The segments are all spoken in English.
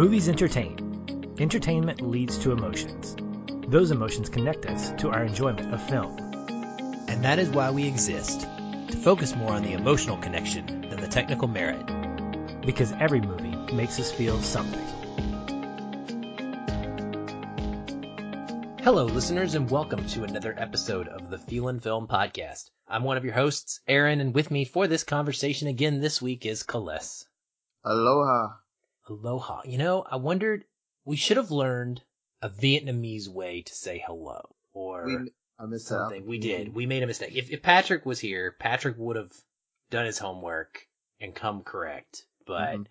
Movies entertain. Entertainment leads to emotions. Those emotions connect us to our enjoyment of film. And that is why we exist to focus more on the emotional connection than the technical merit. Because every movie makes us feel something. Hello, listeners, and welcome to another episode of the Feelin' Film Podcast. I'm one of your hosts, Aaron, and with me for this conversation again this week is Kales. Aloha. Aloha. You know, I wondered, we should have learned a Vietnamese way to say hello. Or We, I missed that something. We did. We made a mistake. If, if Patrick was here, Patrick would have done his homework and come correct. But Mhm.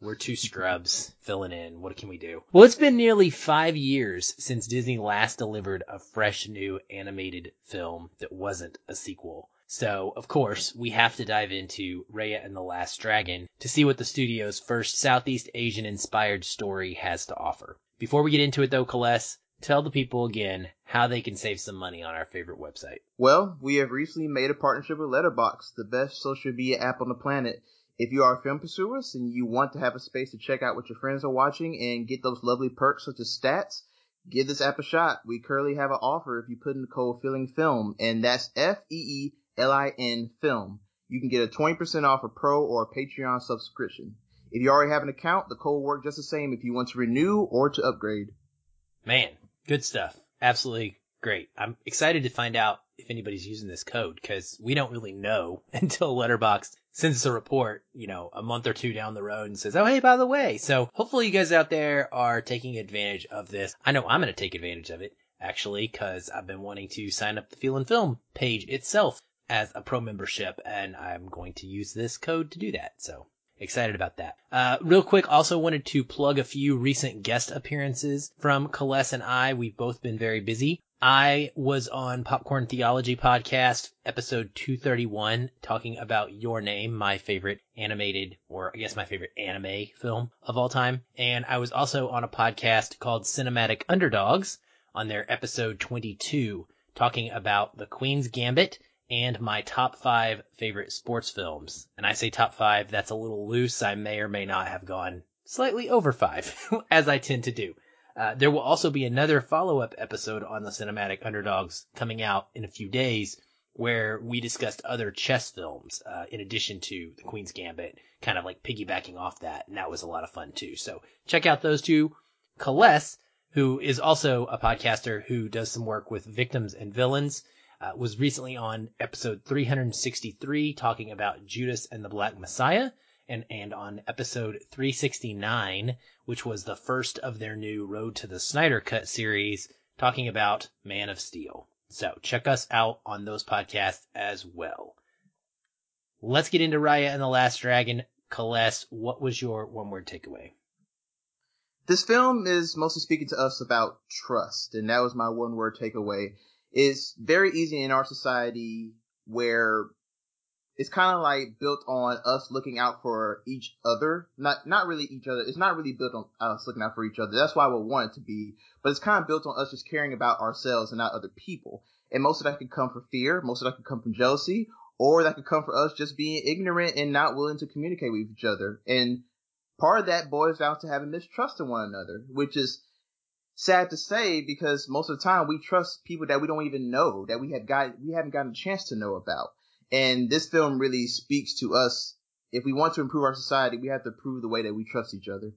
we're two scrubs filling in. What can we do? Well, it's been nearly five years since Disney last delivered a fresh new animated film that wasn't a sequel. So, of course, we have to dive into Raya and the Last Dragon to see what the studio's first Southeast Asian inspired story has to offer. Before we get into it though, Kales, tell the people again how they can save some money on our favorite website. Well, we have recently made a partnership with Letterboxd, the best social media app on the planet. If you are a film pursuers and you want to have a space to check out what your friends are watching and get those lovely perks such as stats, give this app a shot. We currently have an offer if you put in the code Feeling Film, and that's F E E L I N Film. You can get a 20% off a pro or a Patreon subscription. If you already have an account, the code will work just the same if you want to renew or to upgrade. Man, good stuff. Absolutely great. I'm excited to find out if anybody's using this code because we don't really know until Letterboxd sends us a report, you know, a month or two down the road and says, oh, hey, by the way. So hopefully you guys out there are taking advantage of this. I know I'm going to take advantage of it actually because I've been wanting to sign up the Feelin' Film page itself as a pro membership and I'm going to use this code to do that. So excited about that. Uh, real quick, also wanted to plug a few recent guest appearances from Kales and I. We've both been very busy. I was on Popcorn Theology podcast, episode 231, talking about Your Name, my favorite animated, or I guess my favorite anime film of all time. And I was also on a podcast called Cinematic Underdogs on their episode 22, talking about The Queen's Gambit and my top five favorite sports films. And I say top five, that's a little loose. I may or may not have gone slightly over five, as I tend to do. Uh, there will also be another follow-up episode on the Cinematic Underdogs coming out in a few days where we discussed other chess films, uh, in addition to The Queen's Gambit, kind of like piggybacking off that. And that was a lot of fun too. So check out those two. Kales, who is also a podcaster who does some work with victims and villains, uh, was recently on episode 363 talking about Judas and the Black Messiah and, and on episode 369, which was the first of their new Road to the Snyder Cut series, talking about Man of Steel. So check us out on those podcasts as well. Let's get into Raya and the Last Dragon. Kales, what was your one word takeaway? This film is mostly speaking to us about trust, and that was my one word takeaway. It's very easy in our society where it's kind of like built on us looking out for each other. Not not really each other. It's not really built on us looking out for each other. That's why we want it to be. But it's kind of built on us just caring about ourselves and not other people. And most of that could come from fear. Most of that could come from jealousy, or that could come from us just being ignorant and not willing to communicate with each other. And part of that boils down to having mistrust in one another, which is sad to say because most of the time we trust people that we don't even know, that we have got we haven't gotten a chance to know about. And this film really speaks to us. If we want to improve our society, we have to prove the way that we trust each other.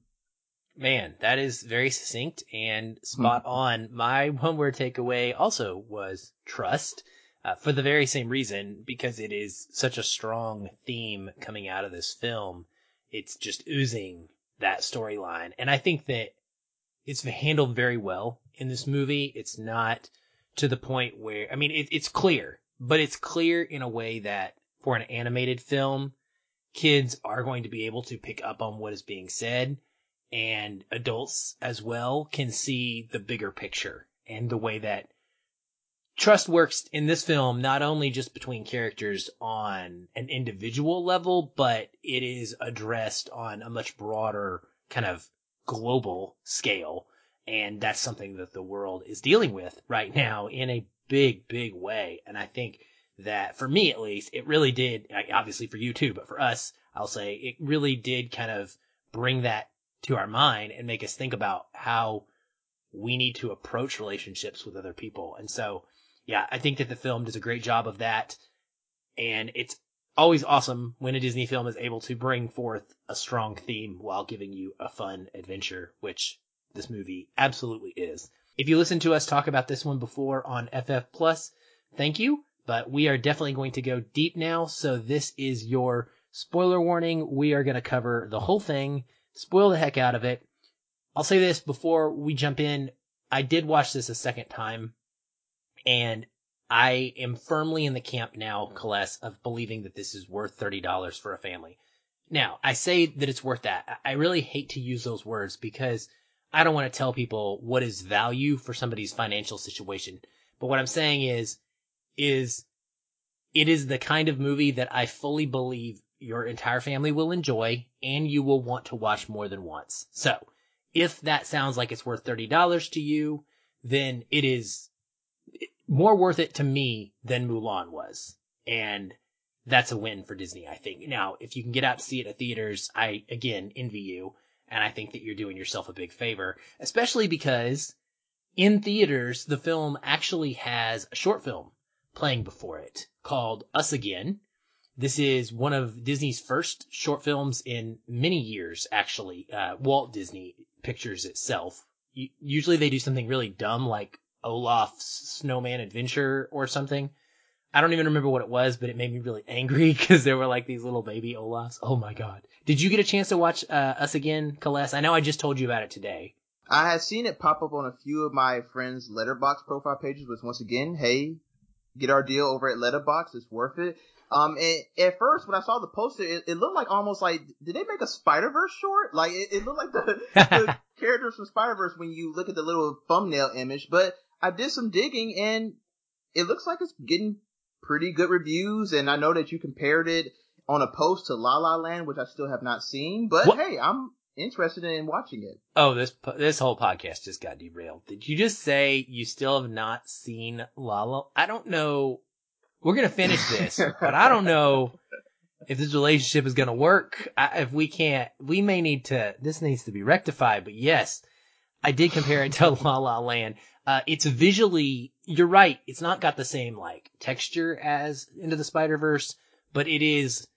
Man, that is very succinct and spot on. My one word takeaway also was trust. Uh, for the very same reason, because it is such a strong theme coming out of this film. It's just oozing that storyline. And I think that it's handled very well in this movie. It's not to the point where, I mean, it, it's clear, but it's clear in a way that for an animated film, kids are going to be able to pick up on what is being said and adults as well can see the bigger picture and the way that trust works in this film, not only just between characters on an individual level, but it is addressed on a much broader kind of global scale. And that's something that the world is dealing with right now in a big, big way. And I think that for me at least, it really did, obviously for you too, but for us, I'll say it really did kind of bring that to our mind and make us think about how we need to approach relationships with other people. And so, yeah, I think that the film does a great job of that. And it's always awesome when a Disney film is able to bring forth a strong theme while giving you a fun adventure, which this movie absolutely is. If you listened to us talk about this one before on FF Plus, thank you, but we are definitely going to go deep now. So this is your spoiler warning. We are going to cover the whole thing, spoil the heck out of it. I'll say this before we jump in. I did watch this a second time and I am firmly in the camp now, Kales, of believing that this is worth $30 for a family. Now, I say that it's worth that. I really hate to use those words because I don't want to tell people what is value for somebody's financial situation. But what I'm saying is, is it is the kind of movie that I fully believe your entire family will enjoy and you will want to watch more than once. So if that sounds like it's worth $30 to you, then it is more worth it to me than Mulan was. And that's a win for Disney, I think. Now, if you can get out to see it at theaters, I again envy you. And I think that you're doing yourself a big favor, especially because in theaters, the film actually has a short film playing before it called Us Again. This is one of Disney's first short films in many years, actually. Uh, Walt Disney Pictures itself. usually they do something really dumb like Olaf's Snowman Adventure or something. I don't even remember what it was, but it made me really angry because there were like these little baby Olafs. Oh my god. Did you get a chance to watch uh, Us Again, Kales? I know I just told you about it today. I had seen it pop up on a few of my friends' Letterboxd profile pages, which once again, hey, get our deal over at Letterboxd. It's worth it. Um, and at first when I saw the poster, it, it looked like almost like, did they make a Spider Verse short? Like it, it looked like the, the characters from Spider Verse when you look at the little thumbnail image. But I did some digging and it looks like it's getting pretty good reviews. And I know that you compared it on a post to La La Land, which I still have not seen. But what? hey, I'm interested in watching it. Oh, this this whole podcast just got derailed. Did you just say you still have not seen La La? I don't know. We're gonna finish this, but I don't know if this relationship is gonna work. I, if we can't, we may need to. This needs to be rectified. But yes, I did compare it to La La Land. Uh, it's visually, you're right. It's not got the same like texture as Into the Spider Verse, but it is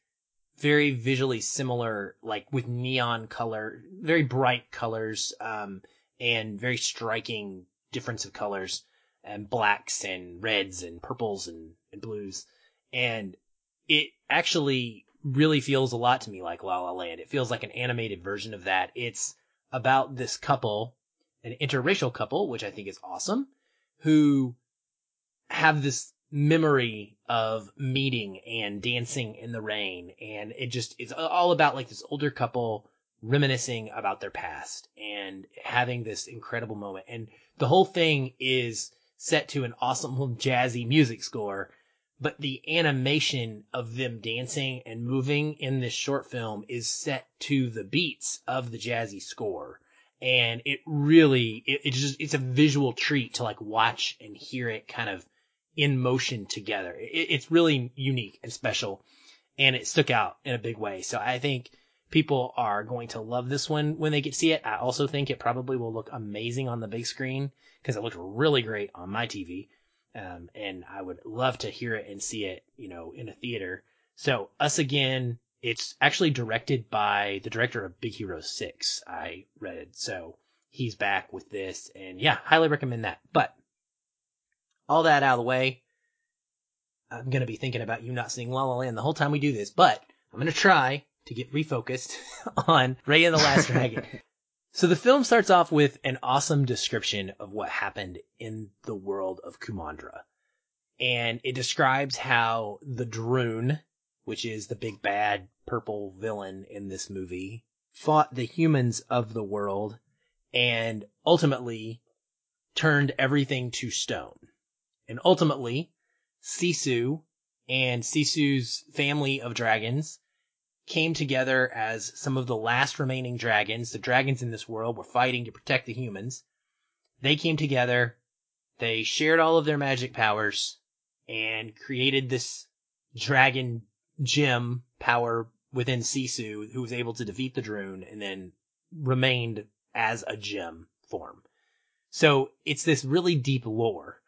very visually similar, like with neon color, very bright colors, um, and very striking difference of colors and blacks and reds and purples and, and blues. And it actually really feels a lot to me like La La Land. It feels like an animated version of that. It's about this couple an interracial couple, which I think is awesome, who have this memory of meeting and dancing in the rain. And it just, it's all about like this older couple reminiscing about their past and having this incredible moment. And the whole thing is set to an awesome jazzy music score. But the animation of them dancing and moving in this short film is set to the beats of the jazzy score and it really it, it just it's a visual treat to like watch and hear it kind of in motion together. It, it's really unique and special, and it stuck out in a big way. So I think people are going to love this one when they get to see it. I also think it probably will look amazing on the big screen because it looked really great on my TV. Um, and I would love to hear it and see it, you know, in a theater. So us again, it's actually directed by the director of Big Hero 6, I read. So he's back with this and yeah, highly recommend that. But all that out of the way, I'm going to be thinking about you not seeing La La Land the whole time we do this, but I'm going to try to get refocused on Raya and the Last Dragon. So the film starts off with an awesome description of what happened in the world of Kumandra. And it describes how the Druun, which is the big bad purple villain in this movie, fought the humans of the world and ultimately turned everything to stone. And ultimately, Sisu and Sisu's family of dragons came together as some of the last remaining dragons. The dragons in this world were fighting to protect the humans. They came together, they shared all of their magic powers, and created this dragon gem power within Sisu, who was able to defeat the Druun and then remained as a gem form. So it's this really deep lore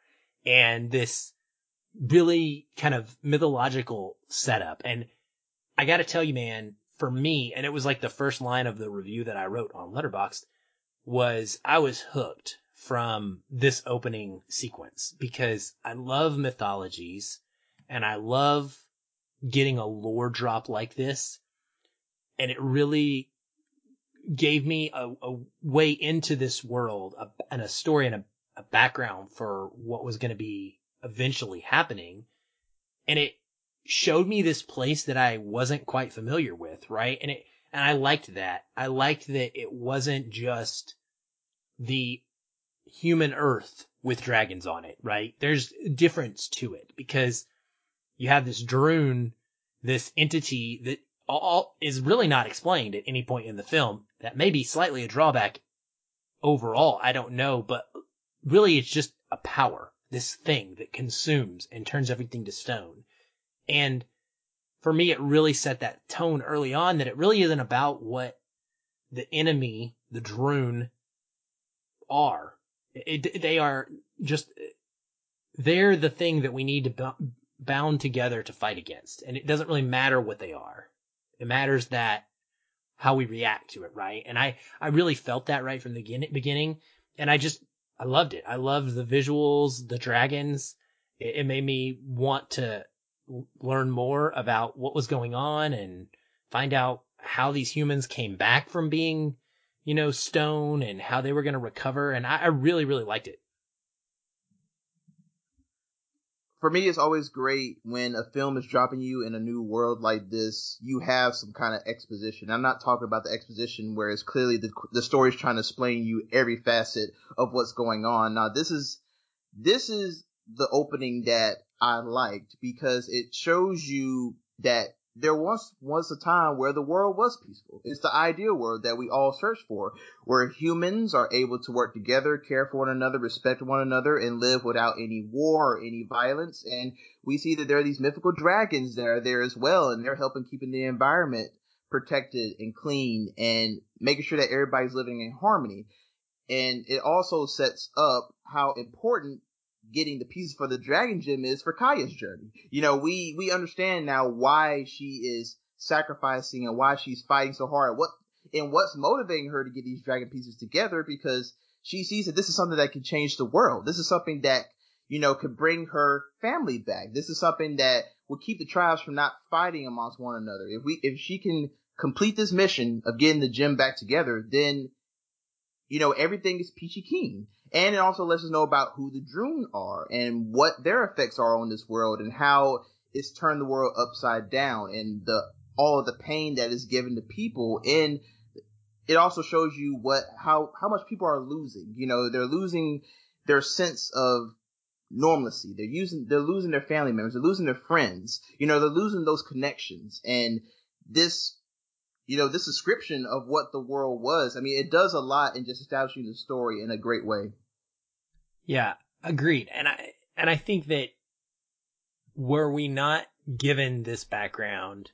and this really kind of mythological setup. And I gotta tell you, man, for me, and it was like the first line of the review that I wrote on Letterboxd was I was hooked from this opening sequence because I love mythologies and I love getting a lore drop like this. And it really gave me a, a way into this world a, and a story and a, a background for what was going to be eventually happening. And it showed me this place that I wasn't quite familiar with, right? And it, and I liked that. I liked that it wasn't just the human earth with dragons on it, right? There's difference to it because you have this Druun, this entity that all is really not explained at any point in the film. That may be slightly a drawback overall. I don't know, but really it's just a power, this thing that consumes and turns everything to stone. And for me, it really set that tone early on that it really isn't about what the enemy, the Druun, are. It, they are just, they're the thing that we need to bound together to fight against. And it doesn't really matter what they are. It matters that how we react to it, right? And I, I really felt that right from the beginning. And I just, I loved it. I loved the visuals, the dragons. It, it made me want to learn more about what was going on and find out how these humans came back from being, you know, stone and how they were going to recover. And I, I really, really liked it. For me, it's always great when a film is dropping you in a new world like this. You have some kind of exposition. I'm not talking about the exposition where it's clearly the the story's trying to explain you every facet of what's going on. Now, this is this is the opening that I liked because it shows you that there once was a time where the world was peaceful. It's the ideal world that we all search for, where humans are able to work together, care for one another, respect one another, and live without any war or any violence. And we see that there are these mythical dragons that are there as well, and they're helping keeping the environment protected and clean and making sure that everybody's living in harmony. And it also sets up how important getting the pieces for the dragon gem is for Kaya's journey. You know, we we understand now why she is sacrificing and why she's fighting so hard. What and what's motivating her to get these dragon pieces together because she sees that this is something that can change the world. This is something that you know could bring her family back. This is something that will keep the tribes from not fighting amongst one another. If we if she can complete this mission of getting the gem back together, then you know everything is peachy keen. And it also lets us know about who the Druun are and what their effects are on this world and how it's turned the world upside down and the all of the pain that is given to people and it also shows you what how how much people are losing. You know, they're losing their sense of normalcy. They're using they're losing their family members, they're losing their friends. You know, they're losing those connections. And this you know, this description of what the world was, I mean, it does a lot in just establishing the story in a great way. Yeah, agreed. And I and I think that were we not given this background,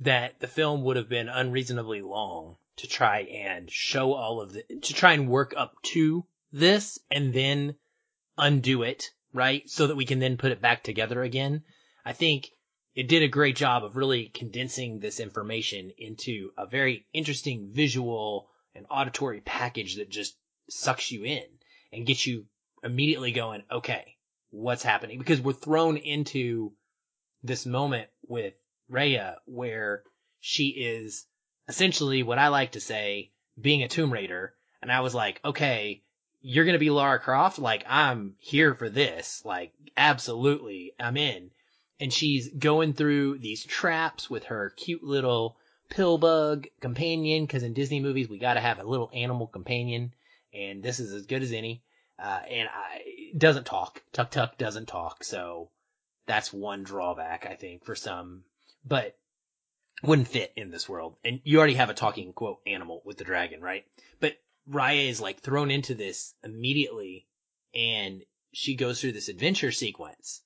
that the film would have been unreasonably long to try and show all of the to try and work up to this and then undo it, right? So that we can then put it back together again. I think it did a great job of really condensing this information into a very interesting visual and auditory package that just sucks you in and get you immediately going, okay, what's happening? Because we're thrown into this moment with Raya where she is essentially what I like to say being a Tomb Raider. And I was like, okay, you're going to be Lara Croft? Like, I'm here for this. Like, absolutely, I'm in. And she's going through these traps with her cute little pill bug companion, because in Disney movies, we got to have a little animal companion. And this is as good as any. Uh, and I, doesn't talk. Tuk Tuk doesn't talk, so that's one drawback, I think, for some. But wouldn't fit in this world. And you already have a talking quote animal with the dragon, right? But Raya is like thrown into this immediately and she goes through this adventure sequence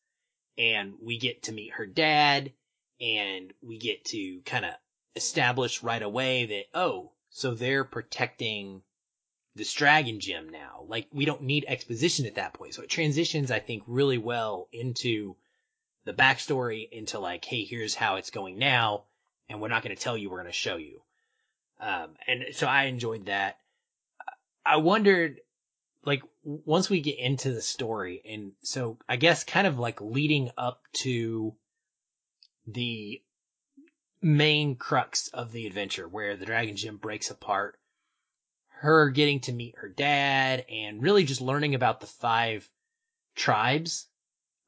and we get to meet her dad and we get to kind of establish right away that, oh, So they're protecting this dragon gem now. Like we don't need exposition at that point. So it transitions, I think, really well into the backstory into like, hey, here's how it's going now, and we're not going to tell you, we're going to show you. Um, and so I enjoyed that. I wondered, like, once we get into the story, and so I guess kind of like leading up to the main crux of the adventure where the dragon gem breaks apart her getting to meet her dad and really just learning about the five tribes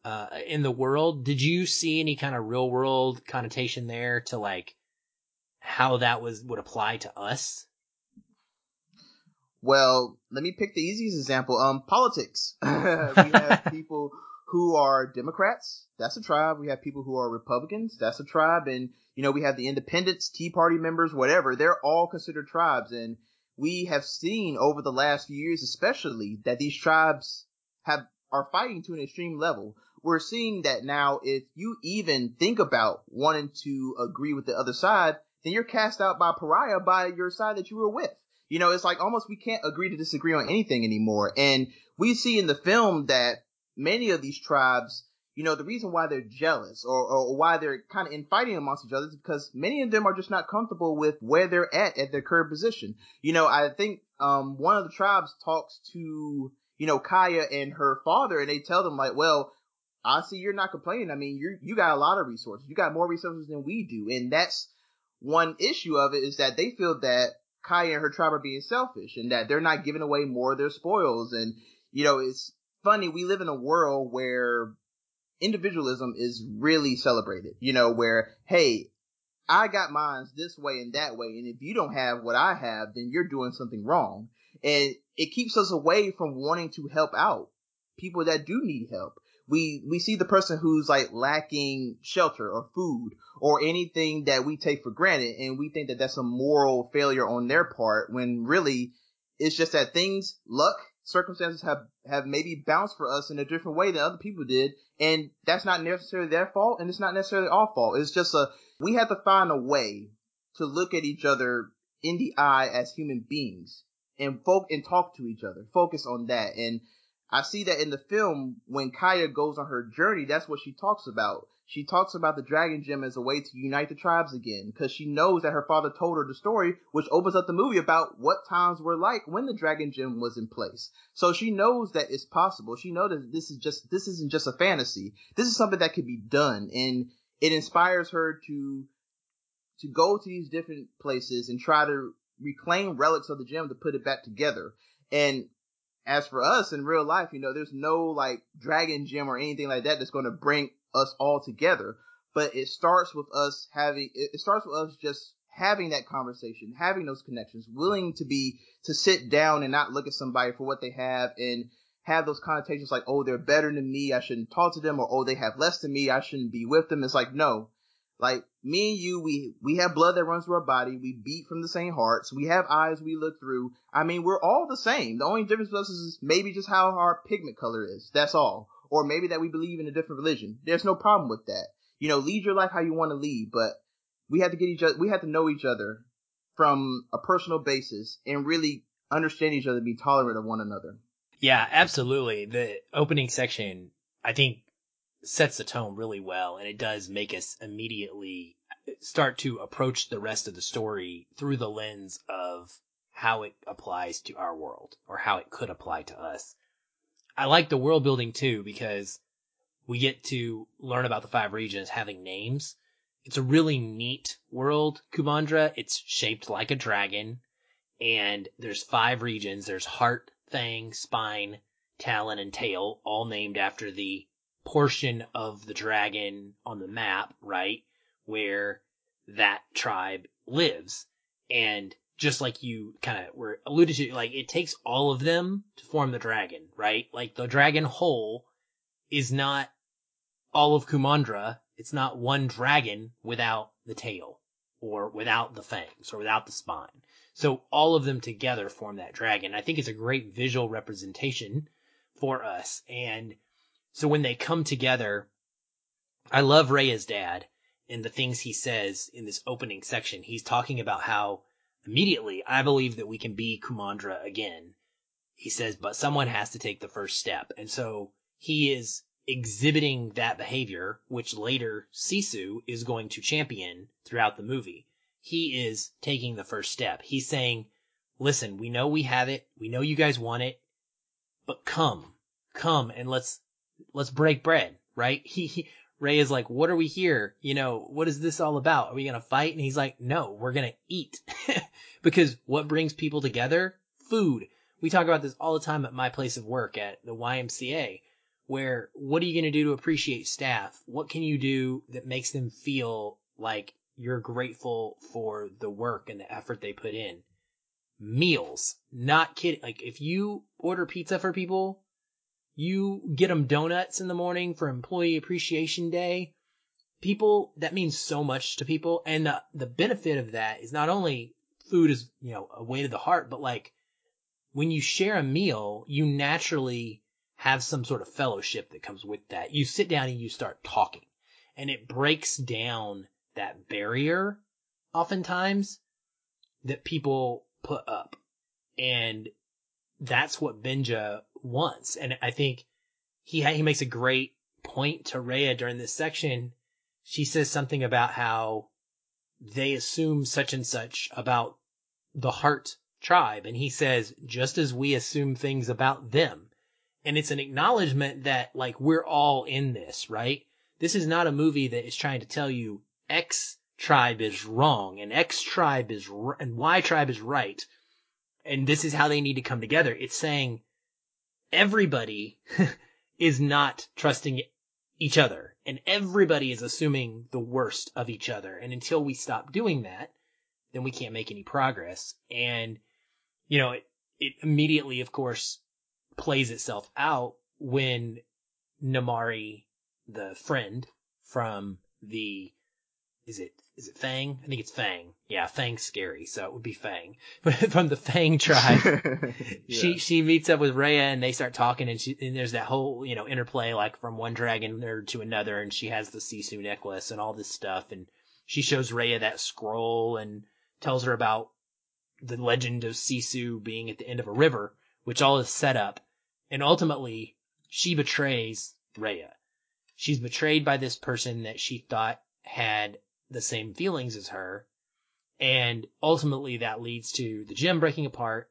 uh, in the world. Did you see any kind of real world connotation there to like how that was would apply to us? Well, let me pick the easiest example. Um, politics. we have people who are Democrats. That's a tribe. We have people who are Republicans. That's a tribe. And, you know, we have the independents, Tea Party members, whatever. They're all considered tribes. And we have seen over the last few years, especially, that these tribes have are fighting to an extreme level. We're seeing that now. If you even think about wanting to agree with the other side, then you're cast out by pariah by your side that you were with. You know, it's like almost we can't agree to disagree on anything anymore. And we see in the film that many of these tribes you know, the reason why they're jealous or, or why they're kind of infighting amongst each other is because many of them are just not comfortable with where they're at at their current position. You know, I think, um, one of the tribes talks to, you know, Kaya and her father and they tell them like, well, I see you're not complaining. I mean, you, you got a lot of resources. You got more resources than we do. And that's one issue of it is that they feel that Kaya and her tribe are being selfish and that they're not giving away more of their spoils. And, you know, it's funny. We live in a world where individualism is really celebrated, you know, where, hey, I got mines this way and that way, and if you don't have what I have, then you're doing something wrong. And it keeps us away from wanting to help out people that do need help. We, we see the person who's like lacking shelter or food or anything that we take for granted and we think that that's a moral failure on their part when really it's just that things, luck circumstances have have maybe bounced for us in a different way than other people did, and that's not necessarily their fault, and it's not necessarily our fault. It's just a we have to find a way to look at each other in the eye as human beings and folk and talk to each other. Focus on that, and I see that in the film when Kaya goes on her journey. That's what she talks about she talks about the dragon gem as a way to unite the tribes again because she knows that her father told her the story, which opens up the movie about what times were like when the dragon gem was in place. So she knows that it's possible. She knows that this is just this isn't just a fantasy. This is something that could be done, and it inspires her to to go to these different places and try to reclaim relics of the gem to put it back together. And as for us in real life, you know, there's no like dragon gem or anything like that that's going to bring us all together. But it starts with us having, it starts with us just having that conversation, having those connections, willing to be, to sit down and not look at somebody for what they have and have those connotations like, oh, they're better than me. I shouldn't talk to them or, oh, they have less than me. I shouldn't be with them. It's like, no, like me and you, we, we have blood that runs through our body. We beat from the same hearts. We have eyes we look through. I mean, we're all the same. The only difference with us is maybe just how our pigment color is. That's all or maybe that we believe in a different religion. There's no problem with that. You know, lead your life how you want to lead, but we have to get each other, we have to know each other from a personal basis and really understand each other, be tolerant of one another. Yeah, absolutely. The opening section, I think, sets the tone really well, and it does make us immediately start to approach the rest of the story through the lens of how it applies to our world or how it could apply to us. I like the world building too because we get to learn about the five regions having names. It's a really neat world, Kumandra. It's shaped like a dragon and there's five regions. There's heart, fang, spine, talon, and tail, all named after the portion of the dragon on the map, right? Where that tribe lives. And just like you kind of were alluded to, like it takes all of them to form the dragon, right? Like the dragon whole is not all of Kumandra. It's not one dragon without the tail or without the fangs or without the spine. So all of them together form that dragon. I think it's a great visual representation for us. And so when they come together, I love Raya's dad and the things he says in this opening section. He's talking about how immediately, I believe that we can be Kumandra again. He says, but someone has to take the first step. And so he is exhibiting that behavior, which later Sisu is going to champion throughout the movie. He is taking the first step. He's saying, listen, we know we have it. We know you guys want it, but come, come and let's, let's break bread, right? He, he Ray is like, what are we here? You know, what is this all about? Are we going to fight? And he's like, no, we're going to eat because what brings people together? Food. We talk about this all the time at my place of work at the YMCA where what are you going to do to appreciate staff? What can you do that makes them feel like you're grateful for the work and the effort they put in? Meals. Not kidding. Like if you order pizza for people, you get them donuts in the morning for employee appreciation day. People, that means so much to people. And the, the benefit of that is not only food is, you know, a way to the heart, but like when you share a meal, you naturally have some sort of fellowship that comes with that. You sit down and you start talking and it breaks down that barrier oftentimes that people put up. And that's what Benja wants. And I think he, he makes a great point to Raya during this section. She says something about how they assume such and such about the heart tribe. And he says, just as we assume things about them and it's an acknowledgement that like we're all in this, right? This is not a movie that is trying to tell you X tribe is wrong and X tribe is r- and Y tribe is right. And this is how they need to come together. It's saying everybody is not trusting each other and everybody is assuming the worst of each other. And until we stop doing that, then we can't make any progress. And, you know, it, it immediately, of course, plays itself out when Namaari, the friend from the, is it, is it Fang? I think it's Fang. Yeah, Fang's scary, so it would be Fang. But from the Fang tribe, yeah. she, she meets up with Raya and they start talking and she, and there's that whole, you know, interplay like from one dragon nerd to another and she has the Sisu necklace and all this stuff and she shows Raya that scroll and tells her about the legend of Sisu being at the end of a river, which all is set up and ultimately, she betrays Raya. She's betrayed by this person that she thought had the same feelings as her. And ultimately that leads to the gym breaking apart,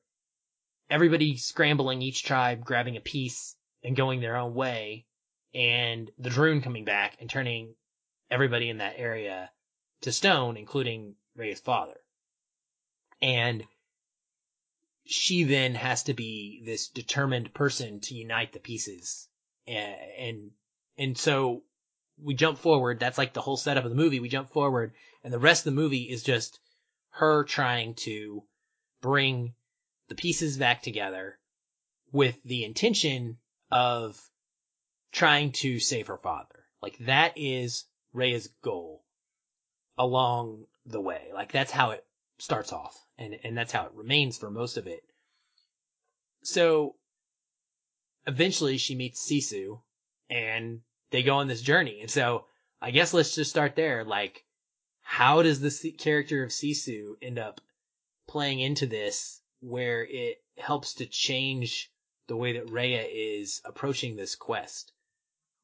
everybody scrambling, each tribe grabbing a piece and going their own way, and the Druun coming back and turning everybody in that area to stone, including Ray's father. And she then has to be this determined person to unite the pieces. And, and, and so we jump forward. That's like the whole setup of the movie. We jump forward and the rest of the movie is just her trying to bring the pieces back together with the intention of trying to save her father. Like that is Raya's goal along the way. Like that's how it starts off and, and that's how it remains for most of it. So eventually she meets Sisu and they go on this journey. And so I guess let's just start there. Like, how does the character of Sisu end up playing into this where it helps to change the way that Raya is approaching this quest?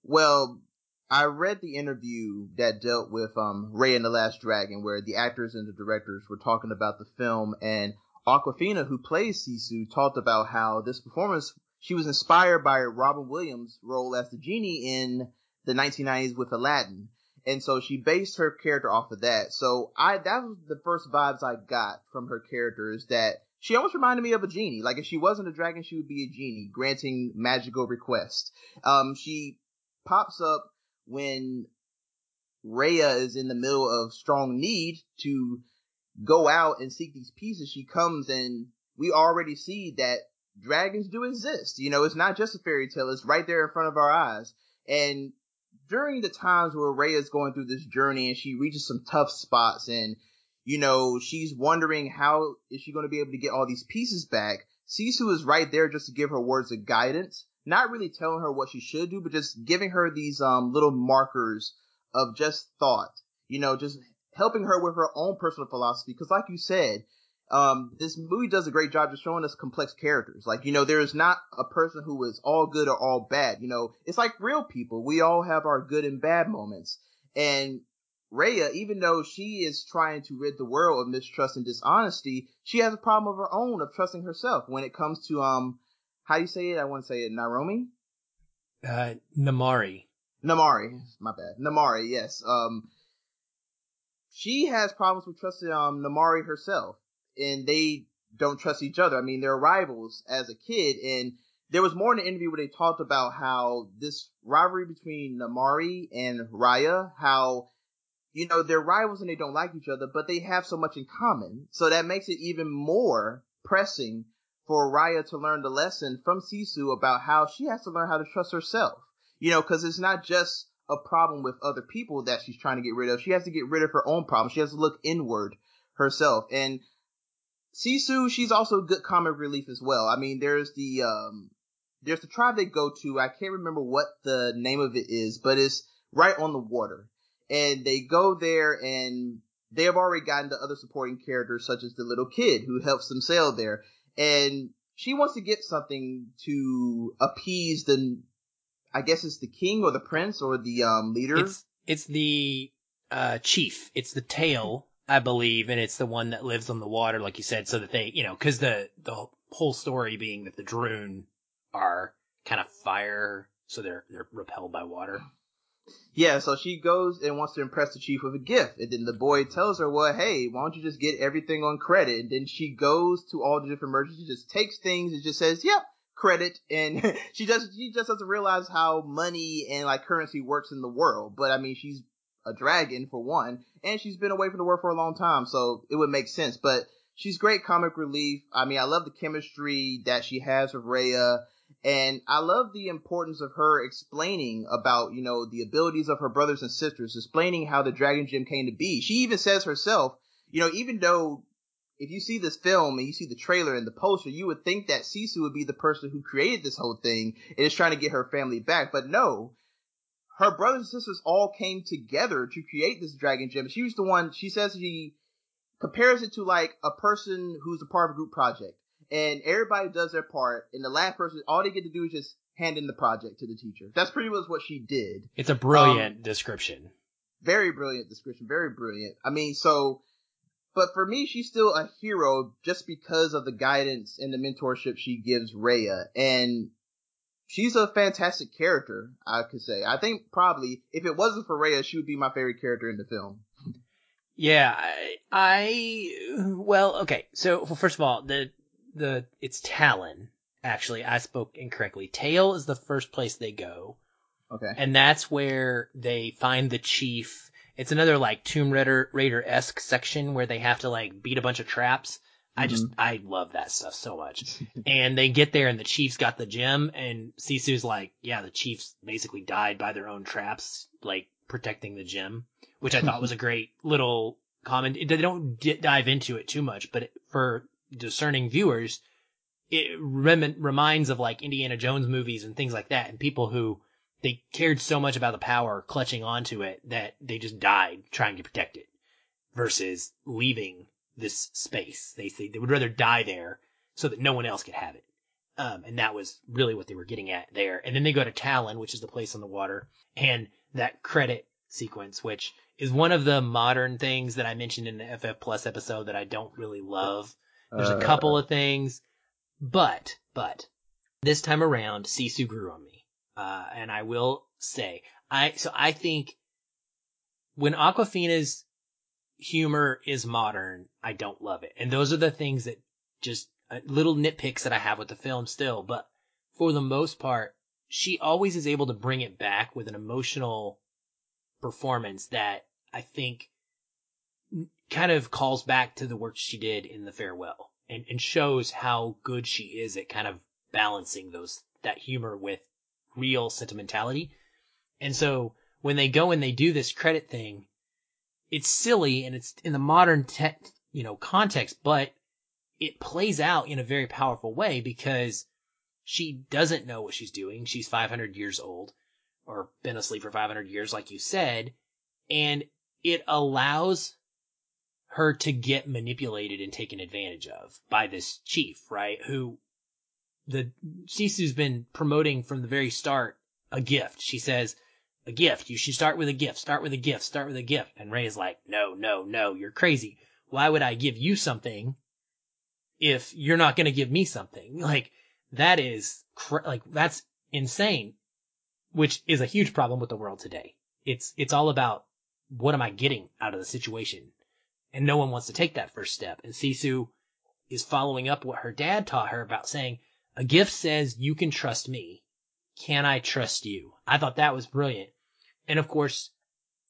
Well, I read the interview that dealt with um, Raya and the Last Dragon, where the actors and the directors were talking about the film, and Awkwafina, who plays Sisu, talked about how this performance she was inspired by Robin Williams' role as the genie in the 1990s with Aladdin, and so she based her character off of that. So I that was the first vibes I got from her character is that she almost reminded me of a genie. Like if she wasn't a dragon, she would be a genie, granting magical requests. Um, she pops up when Raya is in the middle of strong need to go out and seek these pieces, she comes and we already see that dragons do exist. You know, it's not just a fairy tale, it's right there in front of our eyes. And during the times where Raya is going through this journey and she reaches some tough spots and, you know, she's wondering how is she going to be able to get all these pieces back, Sisu is right there just to give her words of guidance not really telling her what she should do, but just giving her these um little markers of just thought. You know, just helping her with her own personal philosophy. Because, like you said, um, this movie does a great job just showing us complex characters. Like, you know, there is not a person who is all good or all bad. You know, it's like real people. We all have our good and bad moments. And Raya, even though she is trying to rid the world of mistrust and dishonesty, she has a problem of her own of trusting herself when it comes to, um, how do you say it? I want to say it, Naromi? Uh, Namaari. Namaari, my bad. Namaari, yes. Um, she has problems with trusting, um, Namaari herself and they don't trust each other. I mean, they're rivals as a kid, and there was more in the interview where they talked about how this rivalry between Namaari and Raya, how you know they're rivals and they don't like each other, but they have so much in common. So that makes it even more pressing for Raya to learn the lesson from Sisu about how she has to learn how to trust herself. You know, because it's not just a problem with other people that she's trying to get rid of. She has to get rid of her own problems. She has to look inward herself. And Sisu, she's also good comic relief as well. I mean, there's the um, there's the tribe they go to. I can't remember what the name of it is, but it's right on the water, and they go there and they have already gotten the other supporting characters such as the little kid who helps them sail there, and she wants to get something to appease the, I guess it's the king or the prince or the um leader. It's it's the uh chief. It's the tail I believe, and it's the one that lives on the water, like you said, so that they, you know, because the the whole story being that the Druun are kind of fire, so they're they're repelled by water. Yeah, so she goes and wants to impress the chief with a gift, and then the boy tells her, "Well, hey, why don't you just get everything on credit?" And then she goes to all the different merchants, she just takes things and just says, "Yep." credit and she just she just doesn't realize how money and like currency works in the world but i mean she's a dragon for one, and she's been away from the world for a long time, so it would make sense. But she's great comic relief. I mean, I love the chemistry that she has with Raya, and I love the importance of her explaining about, you know, the abilities of her brothers and sisters, explaining how the Dragon Gem came to be. She even says herself, you know, even though if you see this film and you see the trailer and the poster, you would think that Sisu would be the person who created this whole thing and is trying to get her family back. But no, her brothers and sisters all came together to create this dragon gem. She was the one, she says she compares it to like a person who's a part of a group project. And everybody does their part, and the last person, all they get to do is just hand in the project to the teacher. That's pretty much what she did. It's a brilliant um, description. Very brilliant description. Very brilliant. I mean, so, but for me, she's still a hero just because of the guidance and the mentorship she gives Raya. And she's a fantastic character, I could say. I think probably if it wasn't for Raya, she would be my favorite character in the film. Yeah, I, I well, okay. So well, first of all, the the it's Talon. Actually, I spoke incorrectly. Tail is the first place they go. Okay. And that's where they find the chief. It's another like Tomb Raider Raider esque section where they have to like beat a bunch of traps. I just, mm-hmm. I love that stuff so much. and they get there and the Chiefs got the gem and Sisu's like, yeah, the Chiefs basically died by their own traps, like protecting the gem, which I thought was a great little comment. They don't d- dive into it too much, but for discerning viewers, it rem- reminds of like Indiana Jones movies and things like that and people who they cared so much about the power clutching onto it that they just died trying to protect it versus leaving this space. They say they would rather die there so that no one else could have it. Um, and that was really what they were getting at there. And then they go to Talon, which is the place on the water, and that credit sequence, which is one of the modern things that I mentioned in the FF Plus episode that I don't really love. There's a uh. couple of things, but, but, this time around, Sisu grew on me. Uh, and I will say, I, so I think when Awkwafina's humor is modern, I don't love it. And those are the things that just uh, little nitpicks that I have with the film still. But for the most part, she always is able to bring it back with an emotional performance that I think kind of calls back to the work she did in the farewell and, and shows how good she is at kind of balancing those, that humor with real sentimentality. And so when they go and they do this credit thing, it's silly and it's in the modern te- you know context, but it plays out in a very powerful way because she doesn't know what she's doing. She's 500 years old or been asleep for 500 years, like you said, and it allows her to get manipulated and taken advantage of by this chief, right? Who the Sisu's been promoting from the very start a gift. She says, a gift. You should start with a gift. Start with a gift. Start with a gift. And Raya is like, no, no, no, you're crazy. Why would I give you something if you're not going to give me something? Like, that is, cr- like, that's insane, which is a huge problem with the world today. It's, it's all about what am I getting out of the situation? And no one wants to take that first step. And Sisu is following up what her dad taught her about saying, a gift says you can trust me. Can I trust you? I thought that was brilliant. And of course,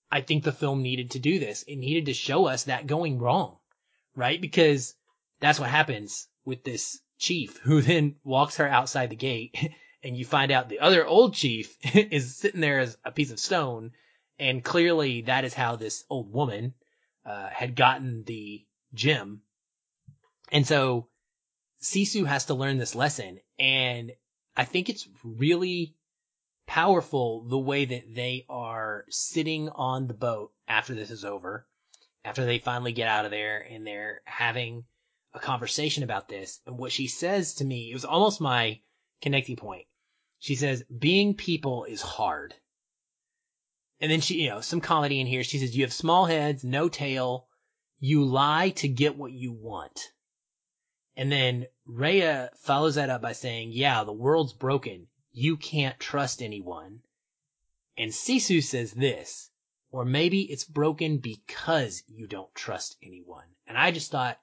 I think the film needed to do this. It needed to show us that going wrong, right? Because that's what happens with this chief who then walks her outside the gate and you find out the other old chief is sitting there as a piece of stone. And clearly that is how this old woman, uh, had gotten the gem. And so Sisu has to learn this lesson. And I think it's really powerful the way that they are sitting on the boat after this is over, after they finally get out of there and they're having a conversation about this. And what she says to me, it was almost my connecting point. She says, being people is hard. And then she, you know, some comedy in here. She says, you have small heads, no tail. You lie to get what you want. And then Raya follows that up by saying, yeah, the world's broken. You can't trust anyone. And Sisu says this, or maybe it's broken because you don't trust anyone. And I just thought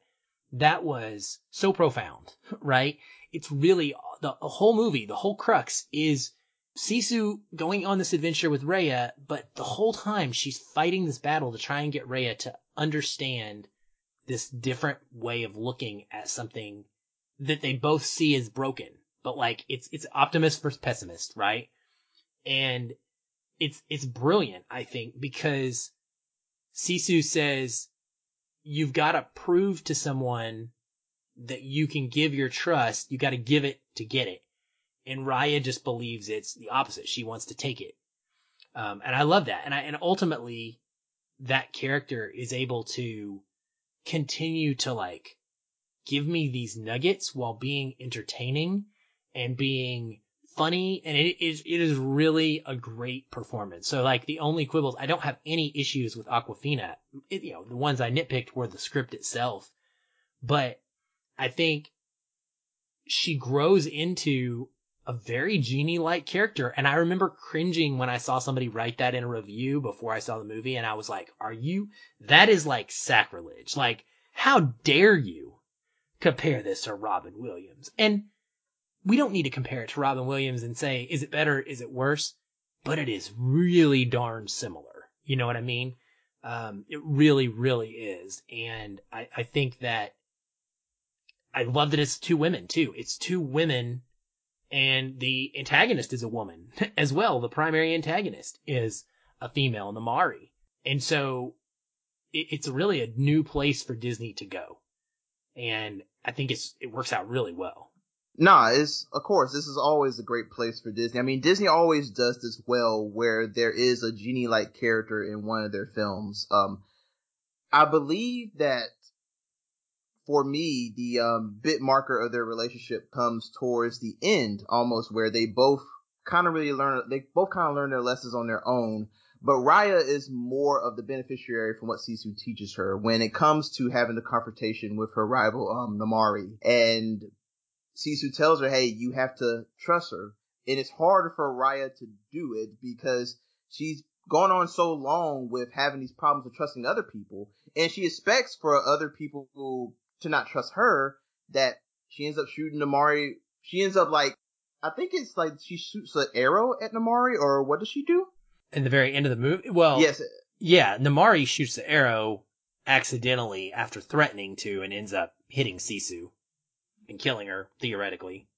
that was so profound, right? It's really the, whole movie, the whole crux is Sisu going on this adventure with Raya, but the whole time she's fighting this battle to try and get Raya to understand this different way of looking at something that they both see as broken. But like it's it's optimist versus pessimist, right? And it's it's brilliant, I think, because Sisu says you've got to prove to someone that you can give your trust. You got to give it to get it. And Raya just believes it's the opposite. She wants to take it. Um, and I love that. And I, and ultimately that character is able to continue to like give me these nuggets while being entertaining and being funny and it is it is really a great performance. So like the only quibbles, I don't have any issues with Awkwafina. You know, the ones I nitpicked were the script itself, but I think she grows into a very genie-like character. And I remember cringing when I saw somebody write that in a review before I saw the movie, and I was like, "Are you? That is like sacrilege! Like, how dare you compare this to Robin Williams?" And we don't need to compare it to Robin Williams and say, is it better? Is it worse? But it is really darn similar. You know what I mean? Um, it really, really is. And I, I think that I love that it's two women too. It's two women and the antagonist is a woman as well. The primary antagonist is a female, Namaari. And so it, it's really a new place for Disney to go. And I think it's, it works out really well. Nah, it's of course this is always a great place for Disney. I mean, Disney always does this well, where there is a genie-like character in one of their films. Um, I believe that for me, the um, bit marker of their relationship comes towards the end, almost where they both kind of really learn. They both kind of learn their lessons on their own. But Raya is more of the beneficiary from what Sisu teaches her when it comes to having the confrontation with her rival, um, Namaari. And Sisu tells her, hey, you have to trust her. And it's harder for Raya to do it because she's gone on so long with having these problems of trusting other people. And she expects for other people to not trust her that she ends up shooting Namaari. She ends up like, I think it's like she shoots an arrow at Namaari or what does she do? In the very end of the movie? Well, yes. Yeah, Namaari shoots the arrow accidentally after threatening to and ends up hitting Sisu and killing her theoretically.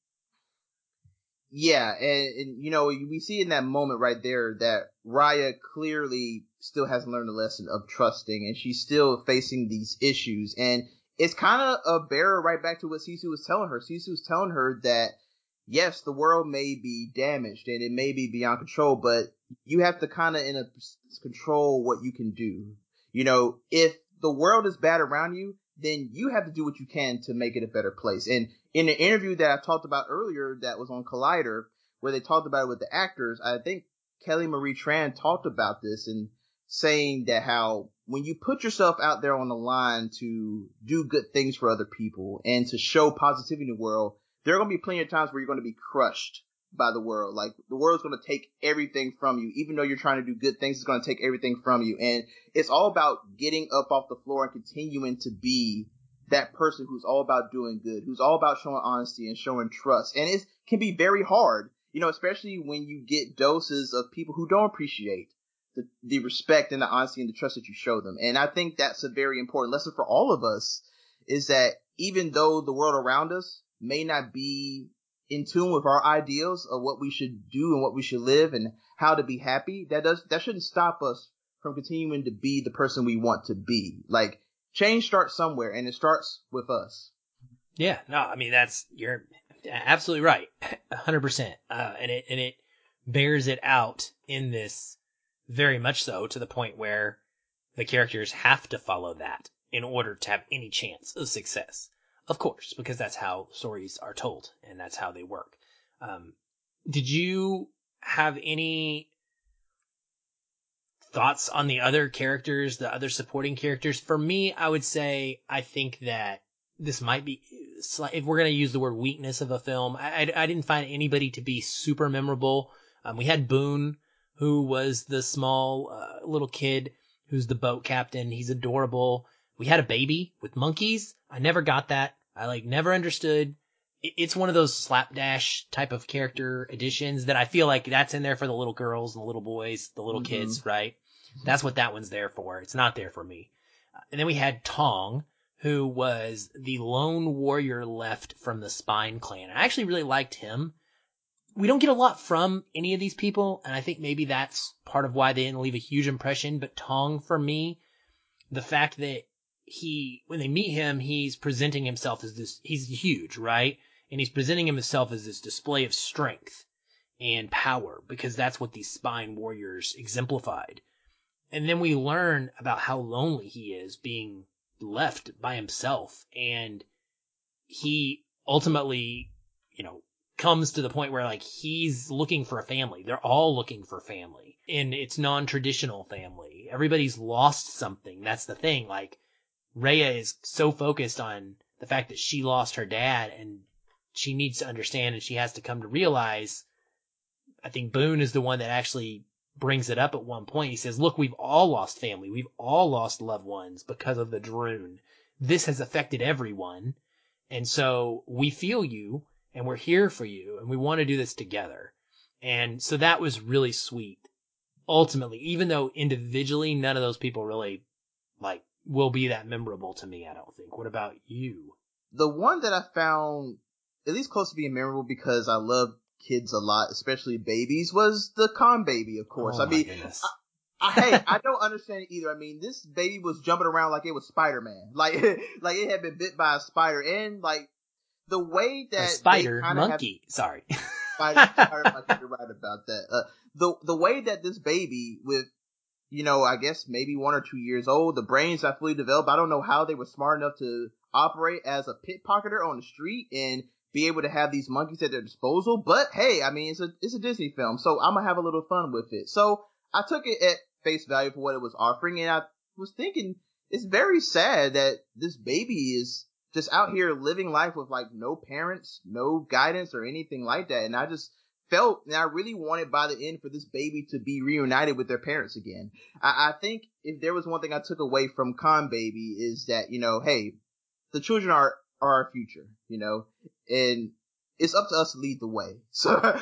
Yeah, and, and, you know we see in that moment right there that Raya clearly still hasn't learned the lesson of trusting, and she's still facing these issues. And it's kind of a bearer right back to what Sisu was telling her. Sisu was telling her that yes, the world may be damaged and it may be beyond control, but you have to kind of in a control what you can do. You know, if the world is bad around you, then you have to do what you can to make it a better place. And in the interview that I talked about earlier that was on Collider, where they talked about it with the actors, I think Kelly Marie Tran talked about this and saying that how when you put yourself out there on the line to do good things for other people and to show positivity in the world, there are going to be plenty of times where you're going to be crushed by the world. Like the world's going to take everything from you. Even though you're trying to do good things, it's going to take everything from you. And it's all about getting up off the floor and continuing to be that person who's all about doing good, who's all about showing honesty and showing trust. And it can be very hard, you know, especially when you get doses of people who don't appreciate the, the respect and the honesty and the trust that you show them. And I think that's a very important lesson for all of us is that even though the world around us may not be in tune with our ideals of what we should do and what we should live and how to be happy, that does that shouldn't stop us from continuing to be the person we want to be. Like change starts somewhere and it starts with us. Yeah, no, I mean that's you're absolutely right, hundred uh, percent, and it and it bears it out in this very much so to the point where the characters have to follow that in order to have any chance of success. Of course, because that's how stories are told and that's how they work. Um, did you have any thoughts on the other characters, the other supporting characters? For me, I would say I think that this might be, if we're going to use the word weakness of a film, I, I, I didn't find anybody to be super memorable. Um, we had Boun, who was the small uh, little kid who's the boat captain. He's adorable. We had a baby with monkeys. I never got that. I like never understood. It's one of those slapdash type of character additions that I feel like that's in there for the little girls and the little boys, the little mm-hmm. kids, right? That's what that one's there for. It's not there for me. And then we had Tong, who was the lone warrior left from the Spine clan. I actually really liked him. We don't get a lot from any of these people, and I think maybe that's part of why they didn't leave a huge impression. But Tong, for me, the fact that he when they meet him, he's presenting himself as this. He's huge, right? And he's presenting himself as this display of strength and power because that's what these spine warriors exemplified. And then we learn about how lonely he is being left by himself and he ultimately, you know, comes to the point where like he's looking for a family. They're all looking for family and it's non-traditional family. Everybody's lost something. That's the thing. Like Raya is so focused on the fact that she lost her dad and she needs to understand and she has to come to realize I think Boun is the one that actually brings it up at one point. He says, look, we've all lost family. We've all lost loved ones because of the Druun. This has affected everyone. And so we feel you and we're here for you and we want to do this together. And so that was really sweet. Ultimately, even though individually none of those people really like will be that memorable to me, I don't think. What about you? The one that I found at least close to being memorable because I love kids a lot, especially babies, was the con baby, of course. Oh I mean. I, I, hey, I don't understand it either. I mean, this baby was jumping around like it was Spider Man, like like it had been bit by a spider, and like the way that a spider monkey. Have, sorry, spider, spider monkey. You're right about that. Uh, the the way that this baby with you know, I guess maybe one or two years old. The brain's not fully developed. I don't know how they were smart enough to operate as a pickpocketer on the street and be able to have these monkeys at their disposal. But hey, I mean, it's a it's a Disney film, so I'm gonna have a little fun with it. So I took it at face value for what it was offering, and I was thinking it's very sad that this baby is just out here living life with like no parents, no guidance or anything like that. And I just felt and I really wanted by the end for this baby to be reunited with their parents again. I, I think if there was one thing I took away from Khan Baby is that, you know, hey, the children are, are our future, you know, and it's up to us to lead the way. So.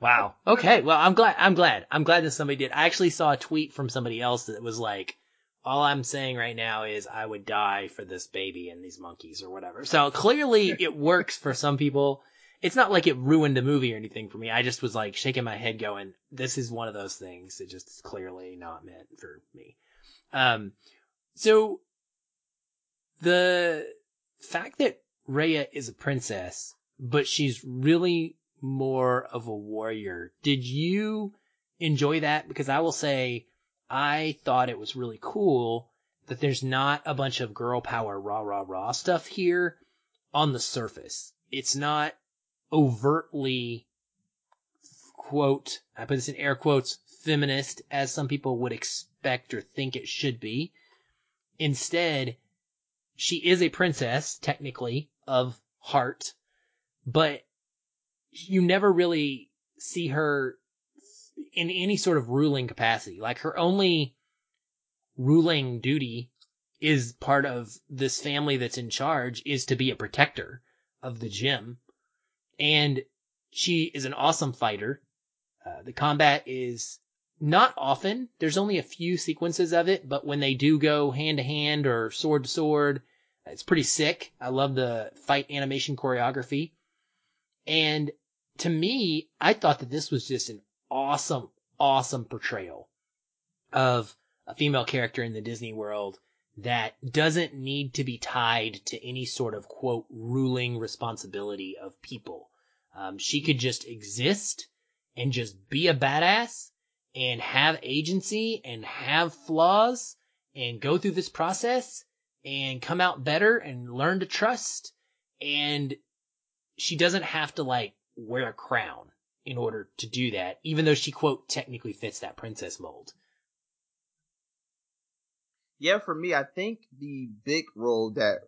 wow. Okay. Well, I'm glad, I'm glad, I'm glad that somebody did. I actually saw a tweet from somebody else that was like, all I'm saying right now is I would die for this baby and these monkeys or whatever. So clearly it works for some people it's not like it ruined the movie or anything for me. I just was like shaking my head going, this is one of those things that just is clearly not meant for me. Um, so the fact that Raya is a princess, but she's really more of a warrior. Did you enjoy that? Because I will say I thought it was really cool that there's not a bunch of girl power rah rah rah stuff here on the surface. It's not overtly quote, I put this in air quotes, feminist as some people would expect or think it should be. Instead, she is a princess, technically, of heart, but you never really see her in any sort of ruling capacity. Like her only ruling duty is part of this family that's in charge is to be a protector of the gem. And she is an awesome fighter. Uh, the combat is not often. There's only a few sequences of it, but when they do go hand to hand or sword to sword, it's pretty sick. I love the fight animation choreography. And to me, I thought that this was just an awesome, awesome portrayal of a female character in the Disney world that doesn't need to be tied to any sort of quote ruling responsibility of people. Um, she could just exist and just be a badass and have agency and have flaws and go through this process and come out better and learn to trust. And she doesn't have to like wear a crown in order to do that, even though she quote technically fits that princess mold. Yeah, for me, I think the big role that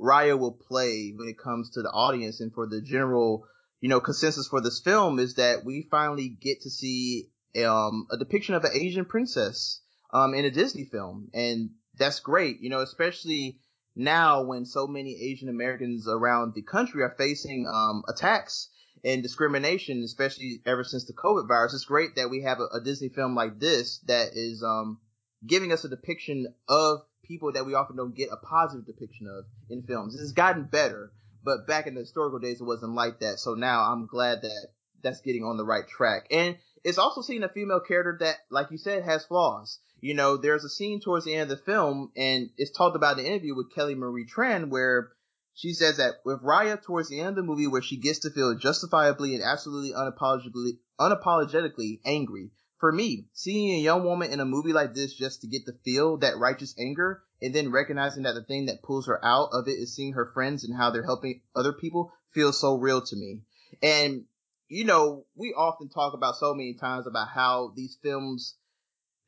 Raya will play when it comes to the audience and for the general, you know, consensus for this film is that we finally get to see um, a depiction of an Asian princess um, in a Disney film, and that's great. You know, especially now when so many Asian Americans around the country are facing um, attacks and discrimination, especially ever since the COVID virus. It's great that we have a, a Disney film like this that is um, giving us a depiction of people that we often don't get a positive depiction of in films. It's gotten better, but back in the historical days, it wasn't like that. So now I'm glad that that's getting on the right track. And it's also seeing a female character that, like you said, has flaws. You know, there's a scene towards the end of the film, and it's talked about in the interview with Kelly Marie Tran where she says that with Raya towards the end of the movie where she gets to feel justifiably and absolutely unapologetically, unapologetically angry. For me, seeing a young woman in a movie like this just to get to feel that righteous anger and then recognizing that the thing that pulls her out of it is seeing her friends and how they're helping other people feels so real to me. And you know, we often talk about so many times about how these films,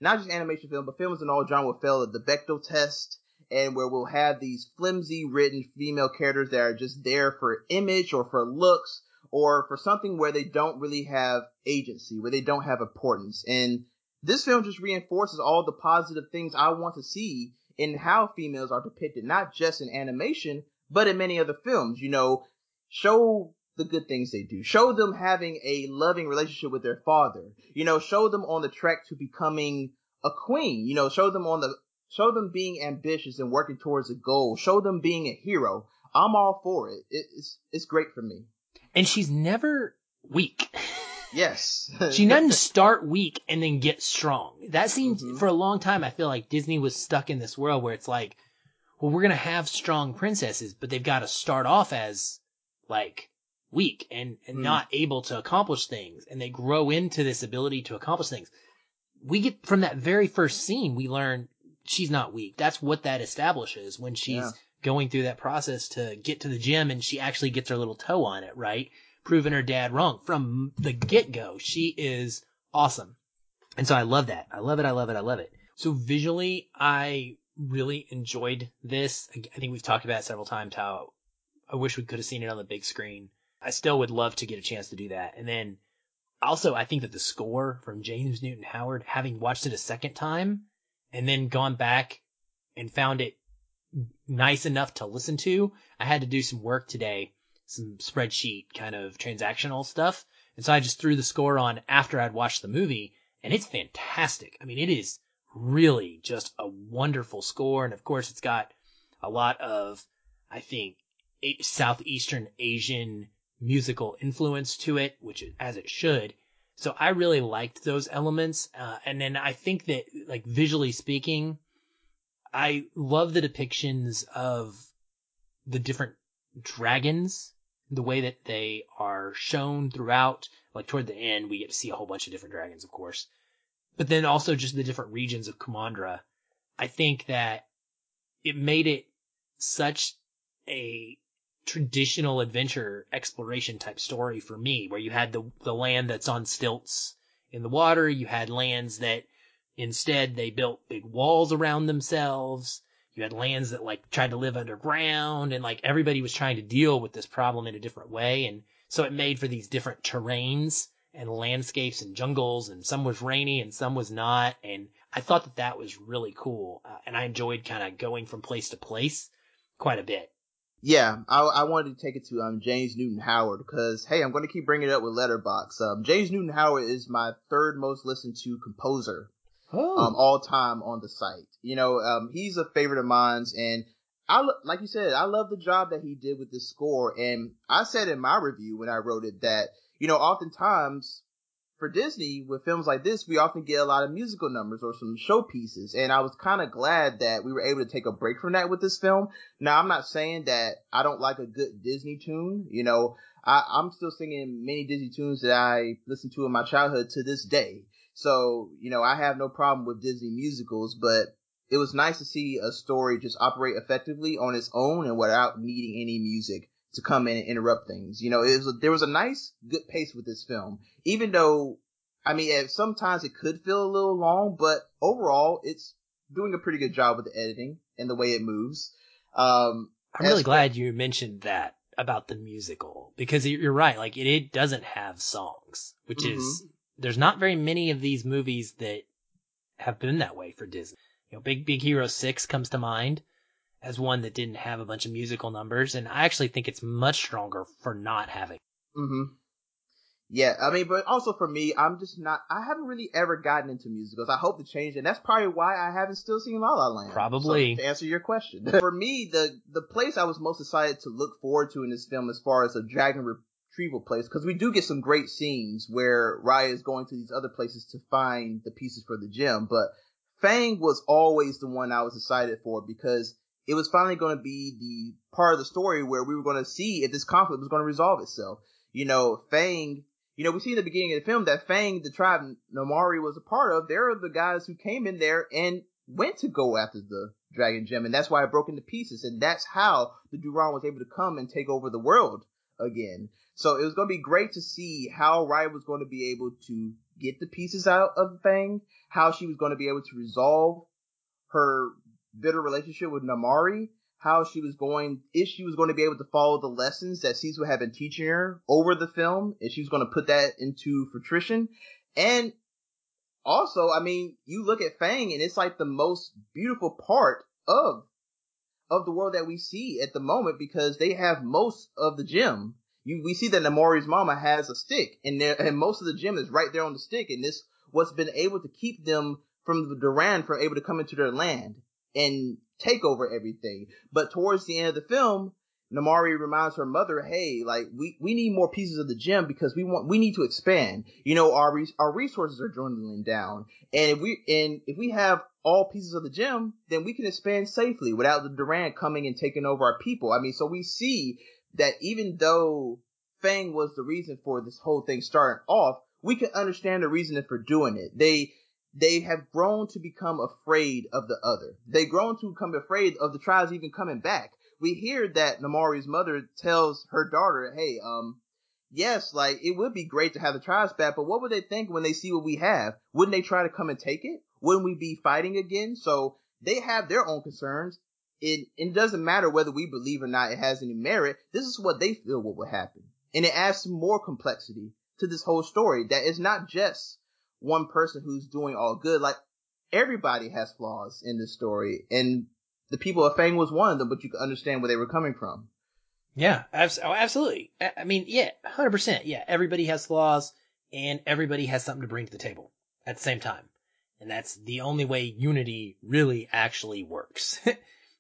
not just animation film, but films in all genre will fail at the Bechdel test and where we'll have these flimsy written female characters that are just there for image or for looks or for something where they don't really have agency, where they don't have importance. And this film just reinforces all the positive things I want to see in how females are depicted, not just in animation, but in many other films. You know, show the good things they do. Show them having a loving relationship with their father. You know, show them on the track to becoming a queen. You know, show them on the show them being ambitious and working towards a goal. Show them being a hero. I'm all for it. It's it's great for me. And she's never weak. Yes. she doesn't start weak and then get strong. That seems Mhm. for a long time I feel like Disney was stuck in this world where it's like, well, we're gonna have strong princesses, but they've got to start off as like weak and, and Mm. not able to accomplish things, and they grow into this ability to accomplish things. We get from that very first scene, we learn she's not weak. That's what that establishes when she's Yeah. Going through that process to get to the gem and she actually gets her little toe on it, right? Proving her dad wrong from the get go. She is awesome. And so I love that. I love it. I love it. I love it. So visually, I really enjoyed this. I think we've talked about several times how I wish we could have seen it on the big screen. I still would love to get a chance to do that. And then also, I think that the score from James Newton Howard, having watched it a second time and then gone back and found it nice enough to listen to, I had to do some work today, some spreadsheet kind of transactional stuff. And so I just threw the score on after I'd watched the movie and it's fantastic. I mean, it is really just a wonderful score. And of course, it's got a lot of, I think, Southeastern Asian musical influence to it, which as it should. So I really liked those elements. Uh, and then I think that, like, visually speaking, I love the depictions of the different dragons, the way that they are shown throughout. Like toward the end, we get to see a whole bunch of different dragons, of course. But then also just the different regions of Kumandra. I think that it made it such a traditional adventure exploration type story for me, where you had the the land that's on stilts in the water, you had lands that instead they built big walls around themselves. You had lands that like tried to live underground and like everybody was trying to deal with this problem in a different way. And so it made for these different terrains and landscapes and jungles and some was rainy and some was not. And I thought that that was really cool. Uh, and I enjoyed kind of going from place to place quite a bit. Yeah, I, I wanted to take it to um, James Newton Howard because hey, I'm going to keep bringing it up with Letterboxd. Um, James Newton Howard is my third most listened to composer Oh. um, all time on the site. You know, um, he's a favorite of mine's, and I like you said, I love the job that he did with this score. And I said in my review when I wrote it that you know, oftentimes for Disney with films like this, we often get a lot of musical numbers or some showpieces, and I was kind of glad that we were able to take a break from that with this film. Now, I'm not saying that I don't like a good Disney tune. You know, I, I'm still singing many Disney tunes that I listened to in my childhood to this day. So, you know, I have no problem with Disney musicals, but it was nice to see a story just operate effectively on its own and without needing any music to come in and interrupt things. You know, it was there was a nice, good pace with this film, even though, I mean, sometimes it could feel a little long, but overall, it's doing a pretty good job with the editing and the way it moves. Um, I'm really glad you mentioned that about the musical because you're right. Like it, it doesn't have songs, which mm-hmm. is there's not very many of these movies that have been that way for Disney. You know, Big Big Hero 6 comes to mind as one that didn't have a bunch of musical numbers, and I actually think it's much stronger for not having. Mm-hmm. Yeah, I mean, but also for me, I'm just not. I haven't really ever gotten into musicals. I hope to change, and that's probably why I haven't still seen La La Land. Probably. So, to answer your question, for me, the the place I was most excited to look forward to in this film, as far as a dragon retrieval place, because we do get some great scenes where Raya is going to these other places to find the pieces for the gem, but Fang was always the one I was excited for because it was finally going to be the part of the story where we were going to see if this conflict was going to resolve itself. You know, Fang, you know, we see in the beginning of the film that Fang, the tribe Namaari was a part of, they're the guys who came in there and went to go after the Dragon Gem, and that's why it broke into pieces, and that's how the Druun was able to come and take over the world again. So it was going to be great to see how Raya was going to be able to get the pieces out of Fang, how she was going to be able to resolve her bitter relationship with Namaari, how she was going, if she was going to be able to follow the lessons that Sisu had been teaching her over the film, and she was going to put that into fruition. And also, I mean, you look at Fang, and it's like the most beautiful part of of the world that we see at the moment because they have most of the gem. You, we see that Namaari's mama has a stick, and there, and most of the gem is right there on the stick, and this what's been able to keep them from the Druun from able to come into their land and take over everything. But towards the end of the film, Namaari reminds her mother, "Hey, like we, we need more pieces of the gem because we want we need to expand. You know, our our resources are dwindling down, and if we and if we have all pieces of the gem, then we can expand safely without the Druun coming and taking over our people. I mean, so we see that even though Fang was the reason for this whole thing starting off, we can understand the reason for doing it. They they have grown to become afraid of the other. They've grown to become afraid of the tribes even coming back. We hear that Namaari's mother tells her daughter, hey, um, yes, like it would be great to have the tribes back, but what would they think when they see what we have? Wouldn't they try to come and take it? Wouldn't we be fighting again? So they have their own concerns. It, it doesn't matter whether we believe or not it has any merit. This is what they feel what would happen. And it adds more complexity to this whole story that is not just one person who's doing all good. Like everybody has flaws in this story, and the people of Fang was one of them, but you can understand where they were coming from. Yeah, oh, absolutely. I mean, yeah, hundred percent. Yeah, everybody has flaws, and everybody has something to bring to the table at the same time, and that's the only way unity really actually works.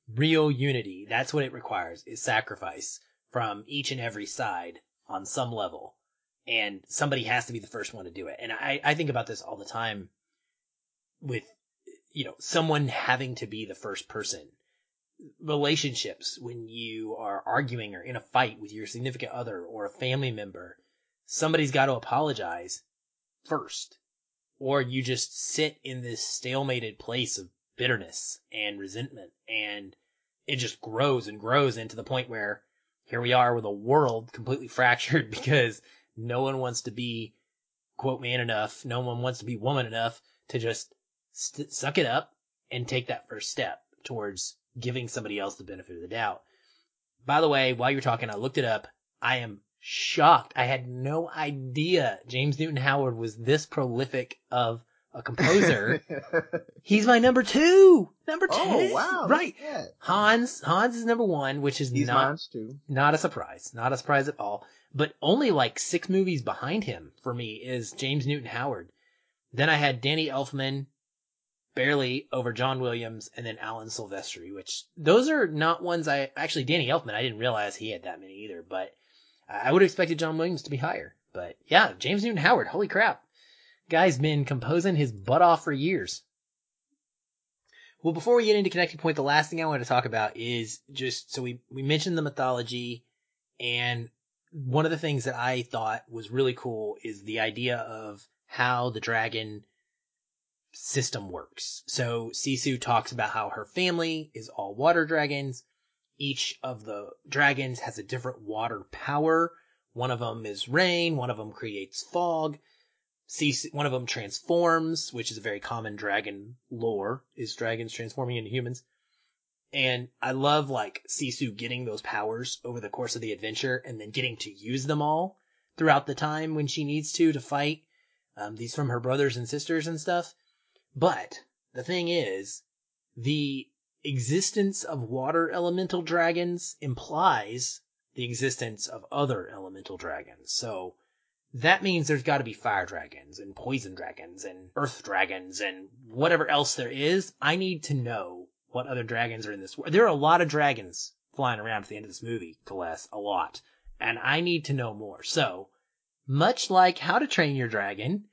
Real unity. That's what it requires is sacrifice from each and every side on some level and somebody has to be the first one to do it. And I, I think about this all the time with, you know, someone having to be the first person. Relationships, when you are arguing or in a fight with your significant other or a family member, somebody's got to apologize first. Or you just sit in this stalemated place of bitterness and resentment and it just grows and grows into the point where here we are with a world completely fractured because no one wants to be quote man enough. No one wants to be woman enough to just st- suck it up and take that first step towards giving somebody else the benefit of the doubt. By the way, while you're talking, I looked it up. I am shocked. I had no idea James Newton Howard was this prolific of a composer. He's my number two. Number oh, two. oh wow! Right. Yeah. Hans Hans is number one, which is He's not not a surprise. Not a surprise at all. But only like six movies behind him for me is James Newton Howard. Then I had Danny Elfman, barely over John Williams, and then Alan Silvestri, which those are not ones I actually Danny Elfman. I didn't realize he had that many either, but I would have expected John Williams to be higher. But yeah, James Newton Howard, holy crap. Guy's been composing his butt off for years. Well, before we get into Connecting Point, the last thing I want to talk about is just so we, we mentioned the mythology, and one of the things that I thought was really cool is the idea of how the dragon system works. So Sisu talks about how her family is all water dragons. Each of the dragons has a different water power. One of them is rain, one of them creates fog. Sisu, one of them transforms, which is a very common dragon lore, is dragons transforming into humans. And I love like Sisu getting those powers over the course of the adventure and then getting to use them all throughout the time when she needs to to fight um, these from her brothers and sisters and stuff. But the thing is, the existence of water elemental dragons implies the existence of other elemental dragons. So that means there's got to be fire dragons and poison dragons and earth dragons and whatever else there is. I need to know what other dragons are in this world. There are a lot of dragons flying around at the end of this movie, Celeste, a lot. And I need to know more. So, much like How to Train Your Dragon,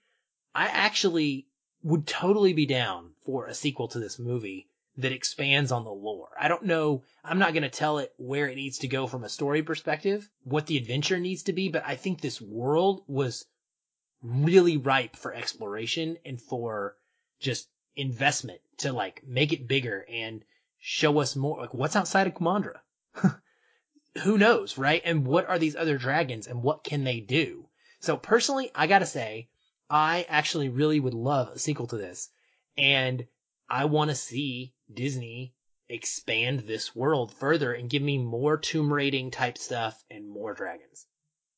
I actually would totally be down for a sequel to this movie that expands on the lore. I don't know, I'm not going to tell it where it needs to go from a story perspective, what the adventure needs to be, but I think this world was really ripe for exploration and for just investment to like make it bigger and show us more like what's outside of Kumandra. Who knows, right? And what are these other dragons and what can they do? So personally, I gotta say, I actually really would love a sequel to this. And I want to see Disney expand this world further and give me more tomb raiding type stuff and more dragons.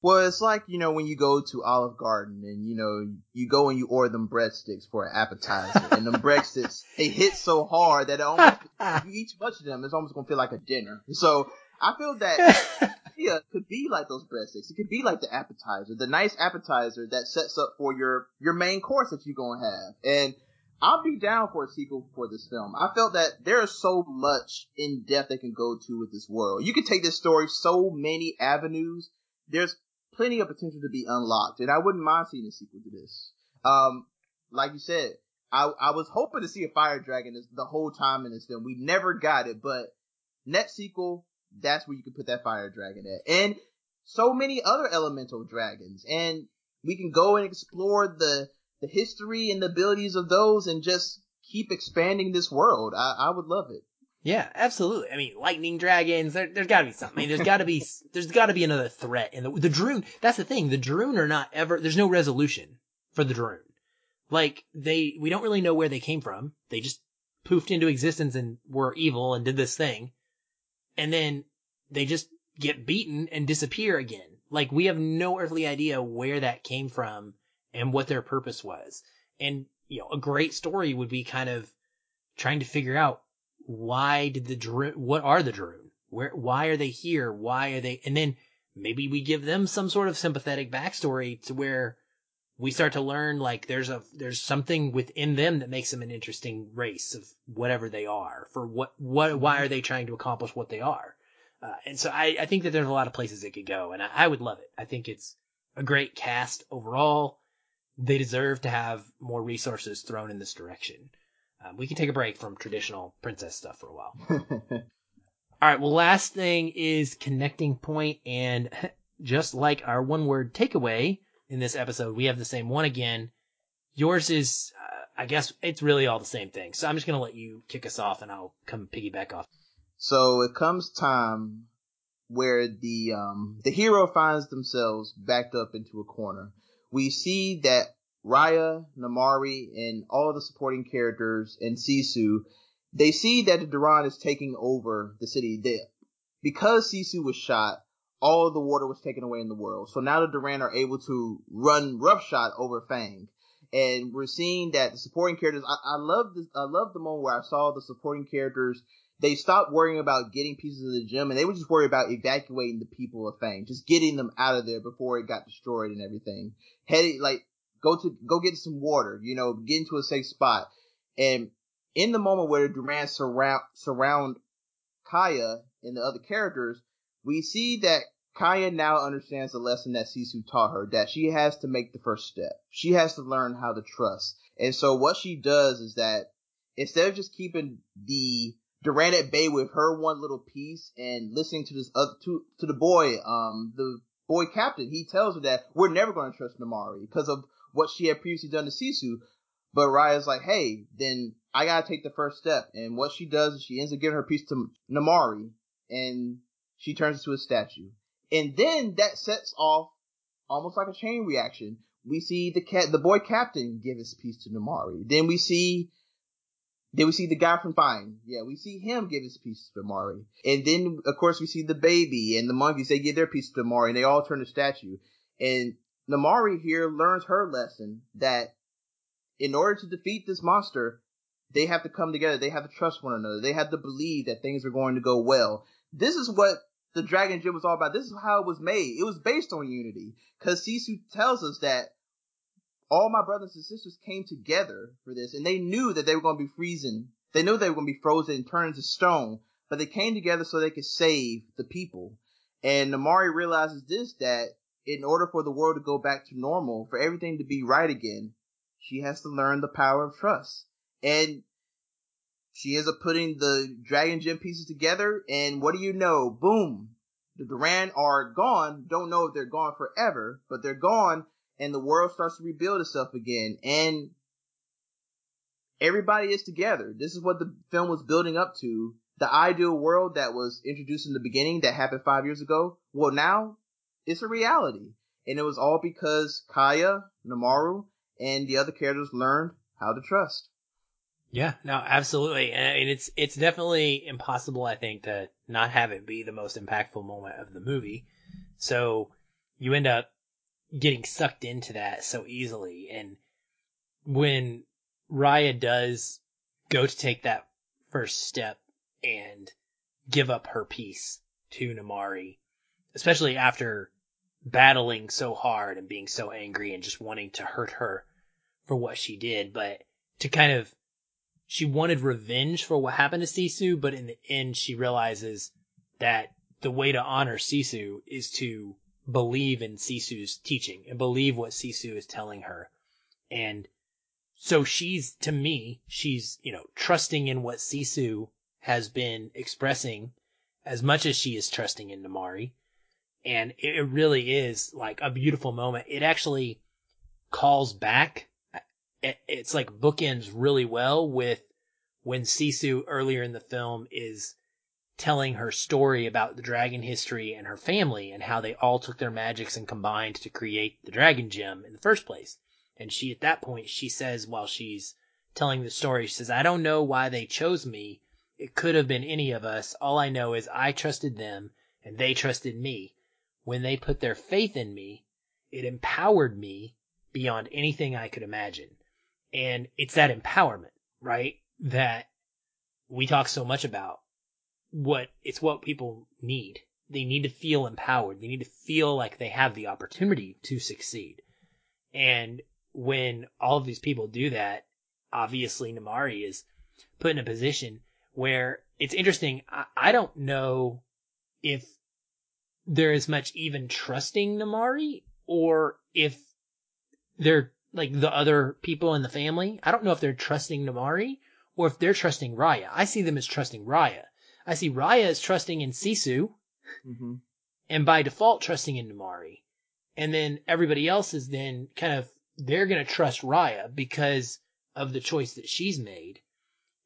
Well, it's like, you know, when you go to Olive Garden and, you know, you go and you order them breadsticks for an appetizer and them breadsticks, they hit so hard that it almost, if you eat too much of them, it's almost going to feel like a dinner. So I feel that yeah, could be like those breadsticks. It could be like the appetizer, the nice appetizer that sets up for your, your main course that you're going to have. And I'll be down for a sequel for this film. I felt that there is so much in depth they can go to with this world. You can take this story so many avenues. There's plenty of potential to be unlocked, and I wouldn't mind seeing a sequel to this. Um, like you said, I, I was hoping to see a fire dragon this, the whole time in this film. We never got it, but next sequel, that's where you can put that fire dragon at. And so many other elemental dragons. And we can go and explore the, the history and the abilities of those and just keep expanding this world. I, I would love it. Yeah, absolutely. I mean, lightning dragons. There, there's got to be something. I mean, there's got to be there's got to be another threat. And the the Druun. That's the thing. The Druun are not ever. There's no resolution for the Druun. Like they, we don't really know where they came from. They just poofed into existence and were evil and did this thing, and then they just get beaten and disappear again. Like we have no earthly idea where that came from and what their purpose was. And you know, a great story would be kind of trying to figure out why did the Druun, what are the Druun? Where, why are they here? Why are they, and then maybe we give them some sort of sympathetic backstory to where we start to learn like there's a, there's something within them that makes them an interesting race of whatever they are for what, what, why are they trying to accomplish what they are? Uh, and so I, I think that there's a lot of places it could go and I, I would love it. I think it's a great cast overall. They deserve to have more resources thrown in this direction. Um, we can take a break from traditional princess stuff for a while. All right. Well, last thing is connecting point, and just like our one word takeaway in this episode, we have the same one again. Yours is I guess it's really all the same thing. So I'm just gonna let you kick us off, and I'll come piggyback off. So it comes time where the um the hero finds themselves backed up into a corner. We see that Raya, Namaari, and all the supporting characters and Sisu, they see that the Druun is taking over the city. They, because Sisu was shot, all of the water was taken away in the world. So now the Druun are able to run roughshod over Fang. And we're seeing that the supporting characters, I, I love this, I love the moment where I saw the supporting characters they stopped worrying about getting pieces of the gem and they would just worry about evacuating the people of Fang, just getting them out of there before it got destroyed and everything. Heading like go to go get some water, you know, get into a safe spot. And in the moment where Druun surround surround Raya and the other characters, we see that Raya now understands the lesson that Sisu taught her, that she has to make the first step. She has to learn how to trust. And so what she does is that instead of just keeping the Druun at bay with her one little piece and listening to this other to to the boy, um, the boy captain, he tells her that we're never going to trust Namaari because of what she had previously done to Sisu. But Raya's like, hey, then I gotta take the first step. And what she does is she ends up giving her piece to Namaari, and she turns into a statue. And then that sets off almost like a chain reaction. We see the cat, the boy captain give his piece to Namaari. Then we see then we see the guy from Fine. Yeah, we see him give his piece to Mari. And then, of course, we see the baby and the monkeys. They give their piece to Mari and they all turn to statue. And Namaari here learns her lesson that in order to defeat this monster, they have to come together. They have to trust one another. They have to believe that things are going to go well. This is what the Dragon Gem was all about. This is how it was made. It was based on unity. Cause Sisu tells us that all my brothers and sisters came together for this and they knew that they were going to be freezing. They knew they were going to be frozen and turned into stone, but they came together so they could save the people. And Namaari realizes this, that in order for the world to go back to normal, for everything to be right again, she has to learn the power of trust. And she ends up putting the Dragon Gem pieces together, and what do you know? Boom! The Druun are gone. Don't know if they're gone forever, but they're gone and the world starts to rebuild itself again and everybody is together. This is what the film was building up to. The ideal world that was introduced in the beginning that happened five years ago. Well, now it's a reality. And it was all because Raya, Namaari, and the other characters learned how to trust. Yeah, no, absolutely. And it's, it's definitely impossible, I think, to not have it be the most impactful moment of the movie. So you end up getting sucked into that so easily. And when Raya does go to take that first step and give up her piece to Namaari, especially after battling so hard and being so angry and just wanting to hurt her for what she did, but to kind of she wanted revenge for what happened to Sisu, but in the end she realizes that the way to honor Sisu is to believe in Sisu's teaching and believe what Sisu is telling her. And so she's, to me, she's, you know, trusting in what Sisu has been expressing as much as she is trusting in Namaari. And it really is like a beautiful moment. It actually calls back. It's like bookends really well with when Sisu earlier in the film is telling her story about the dragon history and her family and how they all took their magics and combined to create the dragon gem in the first place. And she, at that point, she says while she's telling the story, she says, I don't know why they chose me. It could have been any of us. All I know is I trusted them and they trusted me. When they put their faith in me, it empowered me beyond anything I could imagine. And it's that empowerment, right? That we talk so much about what it's what people need. They need to feel empowered. They need to feel like they have the opportunity to succeed. And when all of these people do that, obviously Namaari is put in a position where it's interesting. I, I don't know if there is much even trusting Namaari or if they're like the other people in the family. I don't know if they're trusting Namaari or if they're trusting Raya. I see them as trusting Raya I see Raya is trusting in Sisu, mm-hmm. and by default trusting in Namaari. And then everybody else is then kind of, they're going to trust Raya because of the choice that she's made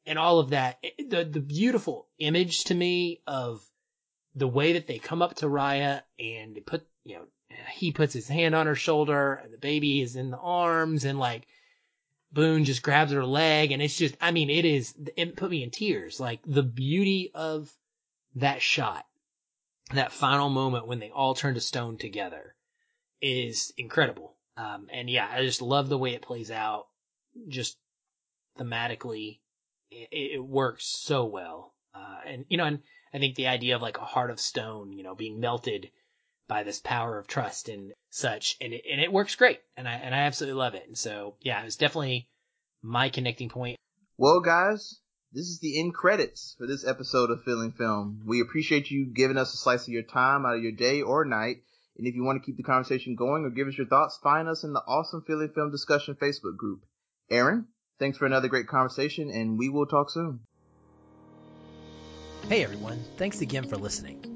and all of that. The, the beautiful image to me of the way that they come up to Raya and they put, you know, he puts his hand on her shoulder and the baby is in the arms and like Boun just grabs her leg and it's just, I mean, it is, it put me in tears. Like the beauty of that shot, that final moment when they all turn to stone together is incredible. Um, and yeah, I just love the way it plays out. Just thematically, it, it works so well. Uh, and you know, and I think the idea of like a heart of stone, you know, being melted by this power of trust and such, and it, and it works great, and I and I absolutely love it. And so yeah, it was definitely my connecting point. Well, guys, this is the end credits for this episode of Feelin' Film. We appreciate you giving us a slice of your time out of your day or night. And if you want to keep the conversation going or give us your thoughts, find us in the Awesome Feelin' Film Discussion Facebook group. Aaron, thanks for another great conversation, and we will talk soon. Hey everyone, thanks again for listening.